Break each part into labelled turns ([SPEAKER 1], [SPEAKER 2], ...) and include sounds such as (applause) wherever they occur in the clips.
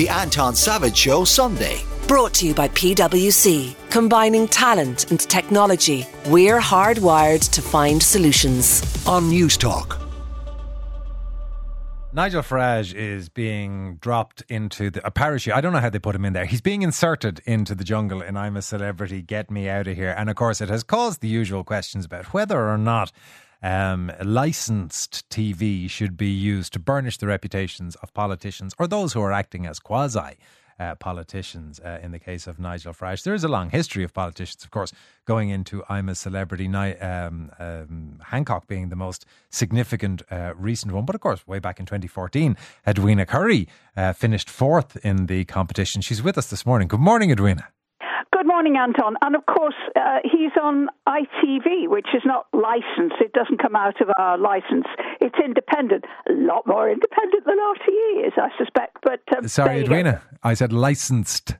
[SPEAKER 1] The Anton Savage Show Sunday.
[SPEAKER 2] Brought to you by PwC. Combining talent and technology, we're hardwired to find solutions.
[SPEAKER 1] On Newstalk.
[SPEAKER 3] Nigel Farage is being dropped into the, a parachute. I don't know how they put him in there. He's being inserted into the jungle in I'm a Celebrity, Get Me Out of Here. And of course, it has caused the usual questions about whether or not um, licensed TV should be used to burnish the reputations of politicians or those who are acting as quasi uh, politicians uh, in the case of Nigel Farage. There is a long history of politicians, of course, going into I'm a Celebrity, um, um, Hancock being the most significant uh, recent one. But of course, way back in 2014, Edwina Currie uh, finished fourth in the competition. She's with us this morning. Good morning, Edwina.
[SPEAKER 4] Good morning, Anton. And of course, uh, he's on ITV, which is not licensed. It doesn't come out of our license. It's independent, a lot more independent than RTE is, I suspect. But um,
[SPEAKER 3] sorry, Edwina, I said licensed.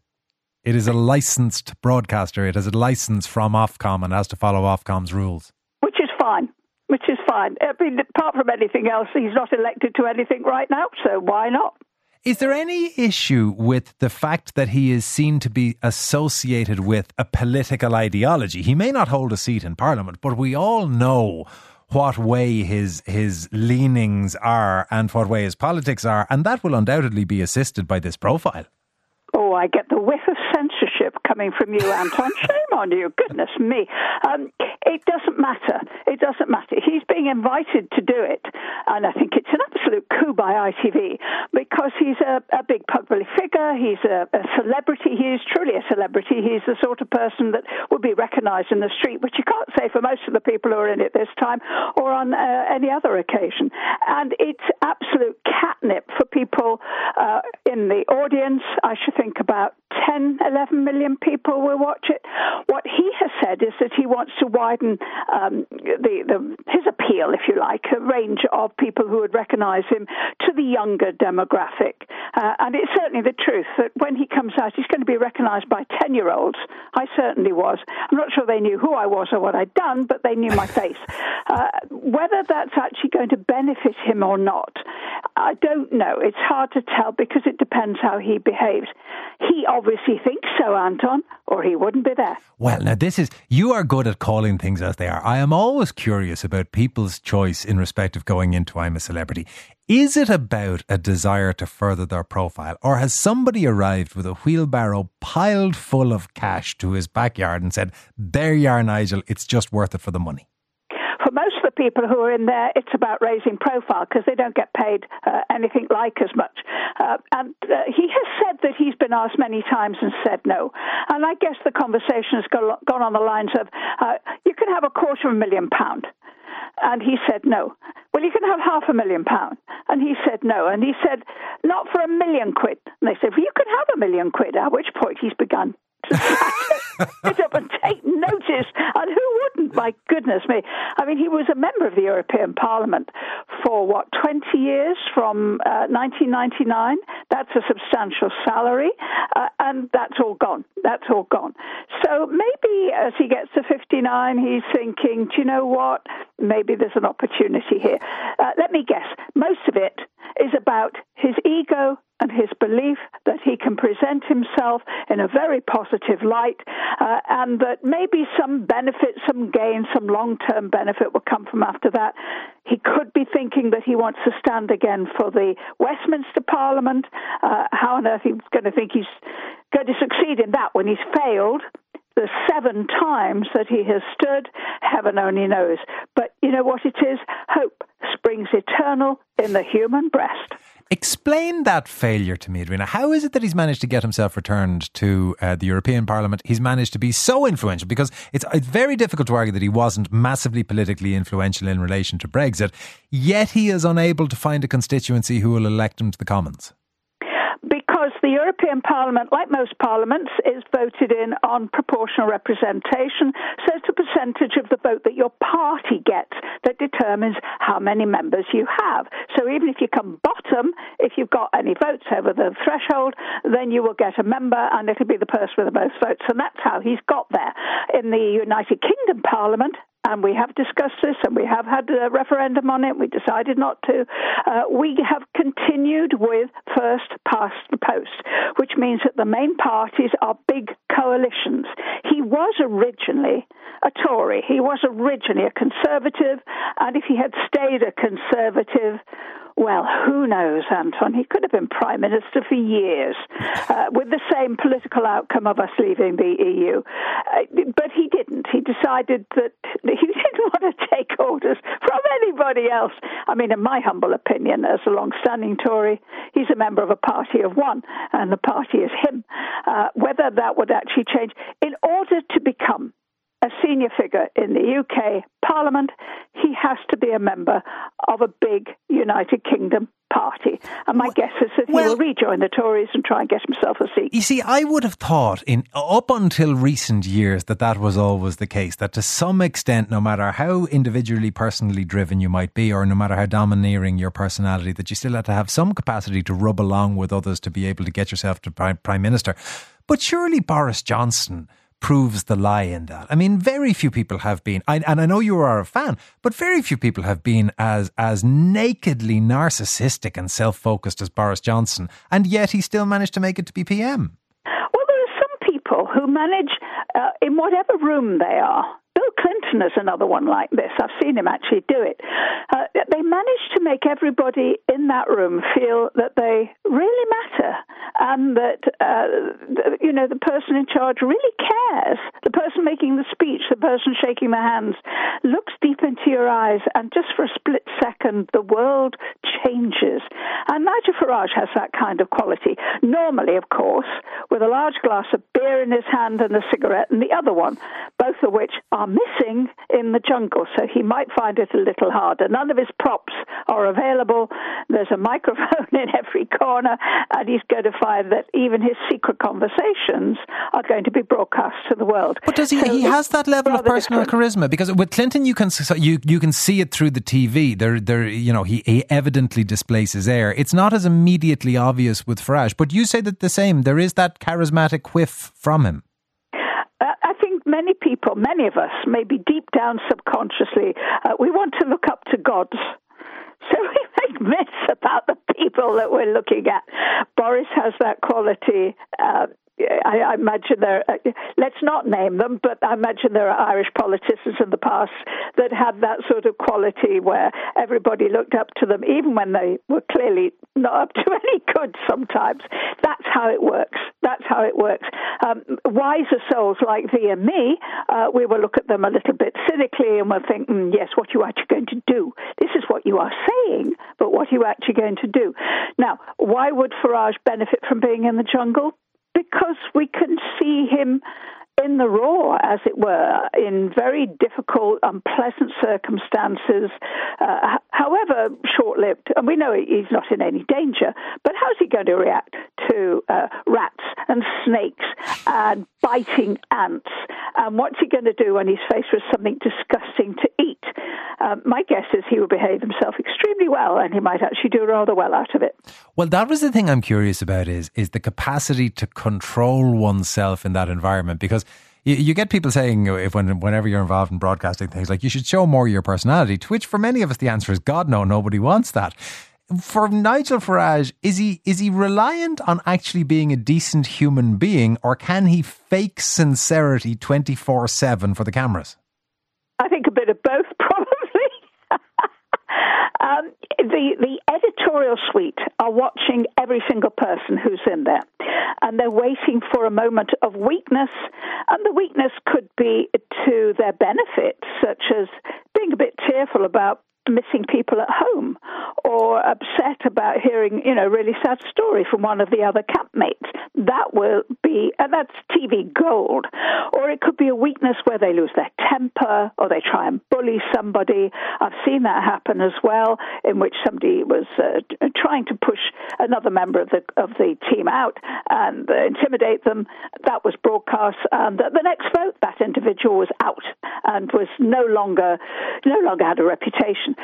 [SPEAKER 3] It is a licensed broadcaster. It has a license from Ofcom and has to follow Ofcom's rules.
[SPEAKER 4] Which is fine. Which is fine. I mean, apart from anything else, he's not elected to anything right now, so why not?
[SPEAKER 3] Is there any issue with the fact that he is seen to be associated with a political ideology? He may not hold a seat in Parliament, but we all know what way his his leanings are and what way his politics are, and that will undoubtedly be assisted by this profile.
[SPEAKER 4] Oh, I get the whiff of censorship coming from you, Anton. (laughs) Shame on you. Goodness me. Um, it doesn't matter. It doesn't matter. He's being invited to do it, and I think it's an absolute coup by ITV because he's a, a big public figure. He's a, a, celebrity. He is truly a celebrity. He's the sort of person that would be recognised in the street, which you can't say for most of the people who are in it this time or on uh, any other occasion. And it's absolute catnip for people uh, in the audience. I should think about 10, 11 million people will watch it. What he has said is that he wants to widen um, the, the, his appeal, if you like, a range of people who would recognise him to the younger demographic. Uh, and it's certainly the truth that when he comes out, he's going to be recognised by 10 year olds. I certainly was. I'm not sure they knew who I was or what I'd done, but they knew my (laughs) face. Uh, whether that's actually going to benefit him or not, I don't know. It's hard to tell because it depends how he behaves. He obviously thinks so, Anton, or he wouldn't be there.
[SPEAKER 3] Well, now this is, you are good at calling things as they are. I am always curious about people's choice in respect of going into I'm a Celebrity. Is it about a desire to further their profile, or has somebody arrived with a wheelbarrow piled full of cash to his backyard and said, There you are, Nigel, it's just worth it for the money?
[SPEAKER 4] People who are in there, it's about raising profile because they don't get paid uh, anything like as much. Uh, and uh, he has said that he's been asked many times and said no. And I guess the conversation has gone on the lines of uh, you can have a quarter of a million pound. And he said no. Well, you can have half a million pound. And he said no. And he said, not for a million quid. And they said, well, you can have a million quid, at which point he's begun to (laughs) Get up and take notice. And who wouldn't? My goodness me. I mean, he was a member of the European Parliament for what, 20 years from uh, 1999? That's a substantial salary. Uh, and that's all gone. That's all gone. So maybe as he gets to 59, he's thinking, do you know what? Maybe there's an opportunity here. Uh, let me guess. Most of it is about his ego and his belief that he can present himself in a very positive light, uh, and that maybe some benefit, some gain, some long term benefit will come from after that. He could be thinking that he wants to stand again for the Westminster Parliament. Uh, how on earth he's going to think he's going to succeed in that when he's failed? the seven times that he has stood, heaven only knows. But you know what it is? Hope springs eternal in the human breast.
[SPEAKER 3] Explain that failure to me, Edwina. How is it that he's managed to get himself returned to uh, the European Parliament? He's managed to be so influential because it's, it's very difficult to argue that he wasn't massively politically influential in relation to Brexit, yet he is unable to find a constituency who will elect him to the Commons
[SPEAKER 4] the European Parliament, like most parliaments, is voted in on proportional representation. So it's a percentage of the vote that your party gets that determines how many members you have. So even if you come bottom, if you've got any votes over the threshold, then you will get a member and it'll be the person with the most votes. And that's how he's got there. In the United Kingdom Parliament, and we have discussed this and we have had a referendum on it. We decided not to. Uh, we have continued with first past the post, which means that the main parties are big coalitions. He was originally a Tory. He was originally a Conservative, and if he had stayed a Conservative, well, who knows, Anton? He could have been Prime Minister for years uh, with the same political outcome of us leaving the EU. Uh, but he didn't. He decided that (laughs) he didn't want to take orders from anybody else. I mean, in my humble opinion, as a long standing Tory, he's a member of a party of one, and the party is him. Uh, whether that would actually change, in order to become a senior figure in the UK Parliament, he has to be a member of a big United Kingdom party. And my guess is that he well, will rejoin the Tories and try and get himself a seat.
[SPEAKER 3] You see, I would have thought in up until recent years that that was always the case. That to some extent, no matter how individually, personally driven you might be, or no matter how domineering your personality, that you still had to have some capacity to rub along with others to be able to get yourself to prime, prime minister. But surely Boris Johnson proves the lie in that. I mean, very few people have been, I, and I know you are a fan, but very few people have been as as nakedly narcissistic and self focused as Boris Johnson, and yet he still managed to make it to be PM.
[SPEAKER 4] Well, there are some people who manage, uh, in whatever room they are, Bill Clinton is another one like this. I've seen him actually do it. Uh, they manage to make everybody in that room feel that they really matter and that, uh, you know, the person in charge really cares. The person making the speech, the person shaking the hands, looks deep into your eyes, and just for a split second, the world changes. And Nigel Farage has that kind of quality. Normally, of course, with a large glass of beer in his hand and a cigarette in the other one, both of which are missing in the jungle, so he might find it a little harder. None of his props are available. There's a microphone (laughs) in every corner, and he's going to find that even his secret conversations are going to be broadcast to the world.
[SPEAKER 3] But does he? So he has that level of personal different. charisma because with Clinton, you can you you can see it through the TV. There, there, you know, he, he evidently displays his air. It's not as immediately obvious with Farage, but you say that the same. There is that charismatic whiff from him I think
[SPEAKER 4] many people, many of us, maybe deep down subconsciously, uh, we want to look up to gods. (laughs) So we make myths about the people that we're looking at. Boris has that quality. Uh, I, imagine there. Uh, let's not name them, but I imagine there are Irish politicians in the past that had that sort of quality where everybody looked up to them, even when they were clearly not up to (laughs) any good. Sometimes that's how it works. That's how it works. Um, wiser souls like thee and me, uh, we will look at them a little bit cynically and we'll think, mm, yes, what are you actually going to do? This is what you are saying, but what are you actually going to do? Now, why would Farage benefit from being in the jungle? Because we can see him in the raw, as it were, in very difficult, unpleasant circumstances, uh, however short lived. And we know he's not in any danger, but how's he going to react to uh, rats and snakes and biting ants? And what's he going to do when he's faced with something disgusting to? Um, my guess is he will behave himself extremely well, and he might actually do rather well out of it.
[SPEAKER 3] Well, that was the thing I'm curious about is is the capacity to control oneself in that environment because you, you get people saying if when whenever you're involved in broadcasting things like you should show more of your personality. To which for many of us the answer is God no, nobody wants that. For Nigel Farage, is he is he reliant on actually being a decent human being, or can he fake sincerity twenty four seven for the cameras?
[SPEAKER 4] I think a bit of both. (laughs) Um, the the editorial suite are watching every single person who's in there, and they're waiting for a moment of weakness, and the weakness could be to their benefit, such as being a bit tearful about missing people at home or upset about hearing, you know, really sad story from one of the other campmates. That will be, and that's TV gold. Or it could be a weakness where they lose their temper or they try and bully somebody. I've seen that happen as well, in which somebody was uh, trying to push another member of the of the team out and uh, intimidate them. That was broadcast, and the next vote, that individual was out and was no longer no longer had a reputation.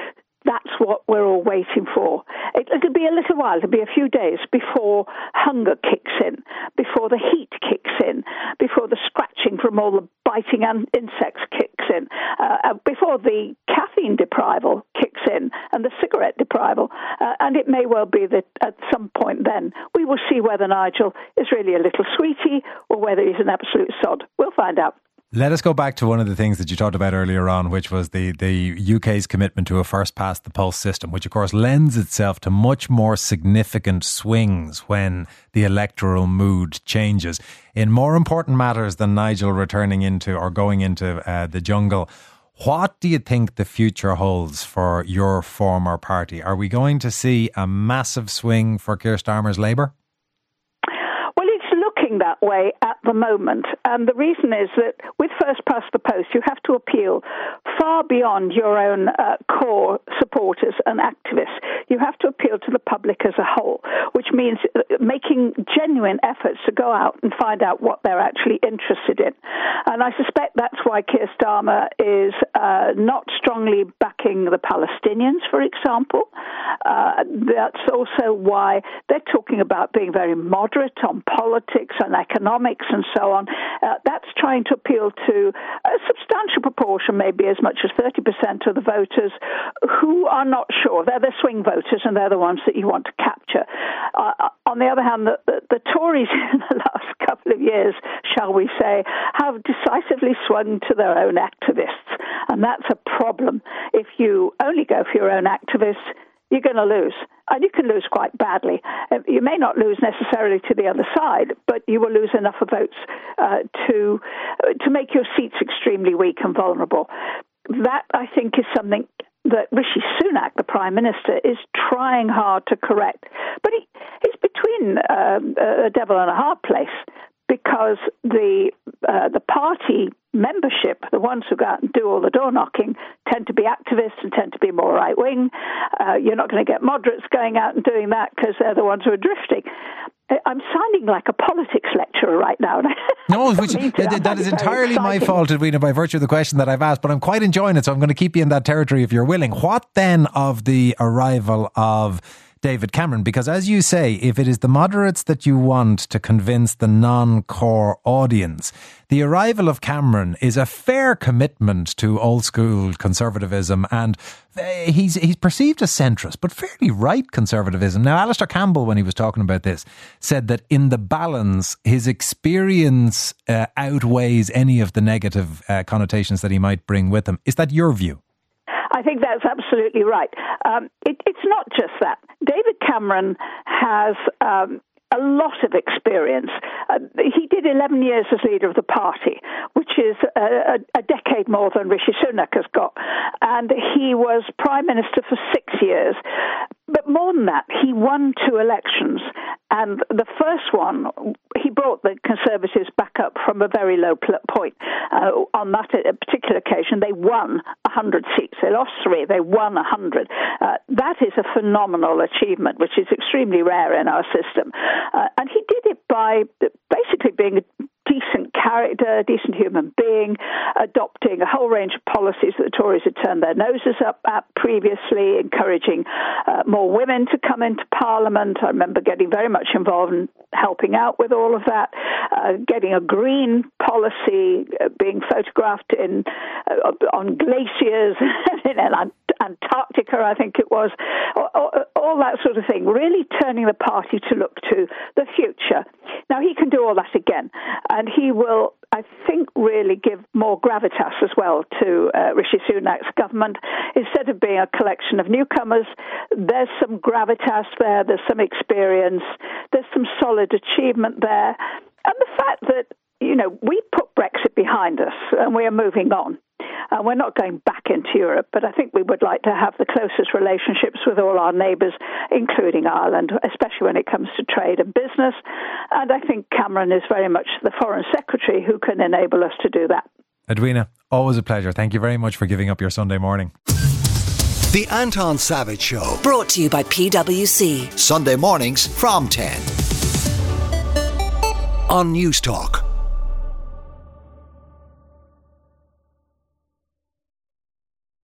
[SPEAKER 4] That's what we're all waiting for. It, it'll be a little while, it'll be a few days before hunger kicks in, before the heat kicks in, before the scratching from all the biting insects kicks in, uh, uh, before the caffeine deprival kicks in and the cigarette deprival. Uh, and it may well be that at some point then we will see whether Nigel is really a little sweetie or whether he's an absolute sod. We'll find out.
[SPEAKER 3] Let us go back to one of the things that you talked about earlier on, which was the, the UK's commitment to a first past the post system, which of course lends itself to much more significant swings when the electoral mood changes. In more important matters than Nigel returning into or going into uh, the jungle, what do you think the future holds for your former party? Are we going to see a massive swing for Keir Starmer's Labour?
[SPEAKER 4] That way at the moment. And the reason is that with First Past the Post, you have to appeal far beyond your own uh, core supporters and activists. You have to appeal to the public as a whole, which means uh, making genuine efforts to go out and find out what they're actually interested in. And I suspect that's why Keir Starmer is uh, not strongly backing the Palestinians, for example. Uh, that's also why they're talking about being very moderate on politics and economics and so on. Uh, that's trying to appeal to a substantial proportion, maybe as much as 30% of the voters who are not sure. They're the swing voters and they're the ones that you want to capture. Uh, uh on the other hand, the, the, the Tories (laughs) in the last couple of years, shall we say, have decisively swung to their own activists. And that's a problem. If you only go for your own activists, you're going to lose. And you can lose quite badly. Uh, you may not lose necessarily to the other side, but you will lose enough of votes uh, to uh, to make your seats extremely weak and vulnerable. That I think is something that Rishi Sunak, the Prime Minister, is trying hard to correct. But he, he's between um, a devil and a hard place because the uh, the party membership, the ones who go out and do all the door knocking, tend to be activists and tend to be more right wing. Uh, you're not going to get moderates going out and doing that because they're the ones who are drifting. I'm sounding like a politics lecturer right now. (laughs)
[SPEAKER 3] no, which, (laughs) that is entirely my fault, Edwina, by virtue of the question that I've asked, but I'm quite enjoying it, so I'm going to keep you in that territory if you're willing. What then of the arrival of David Cameron, because as you say, if it is the moderates that you want to convince the non core audience, the arrival of Cameron is a fair commitment to old school conservatism and he's he's perceived as centrist, but fairly right conservatism. Now, Alastair Campbell, when he was talking about this, said that in the balance, his experience uh, outweighs any of the negative uh, connotations that he might bring with him. Is that your view?
[SPEAKER 4] I think that's absolutely right. Um, it, it's not just that. David Cameron has um, a lot of experience. Uh, he did 11 years as leader of the party, which is a, a, decade more than Rishi Sunak has got. And he was prime minister for six years. But more than that, he won two elections. And the first one, he brought the Conservatives back up from a very low point. Uh, on that particular occasion, they won 100 seats. They lost three, they won 100. Uh, that is a phenomenal achievement, which is extremely rare in our system. Uh, and he did it by basically being a decent character, decent human being, adopting a whole range of policies that the Tories had turned their noses up at previously, encouraging uh, more women to come into Parliament. I remember getting very much involved in helping out with all of that, uh, getting a green policy uh, being photographed in uh, on glaciers (laughs) in Antarctica, I think it was, all, all that sort of thing, really turning the party to look to the future. Now, he can do all that again and he will, I think, really give more gravitas as well to uh, Rishi Sunak's government. Instead of being a collection of newcomers, there's some gravitas there, there's some experience, there's some solid achievement there. And the fact that, you know, we put Brexit behind us and we are moving on. Uh, we're not going back into Europe, but I think we would like to have the closest relationships with all our neighbours, including Ireland, especially when it comes to trade and business. And I think Cameron is very much the Foreign Secretary who can enable us to do that.
[SPEAKER 3] Edwina, always a pleasure. Thank you very much for giving up your Sunday morning.
[SPEAKER 1] The Anton Savage Show.
[SPEAKER 2] Brought to you by PwC.
[SPEAKER 1] Sunday mornings from 10. On Newstalk.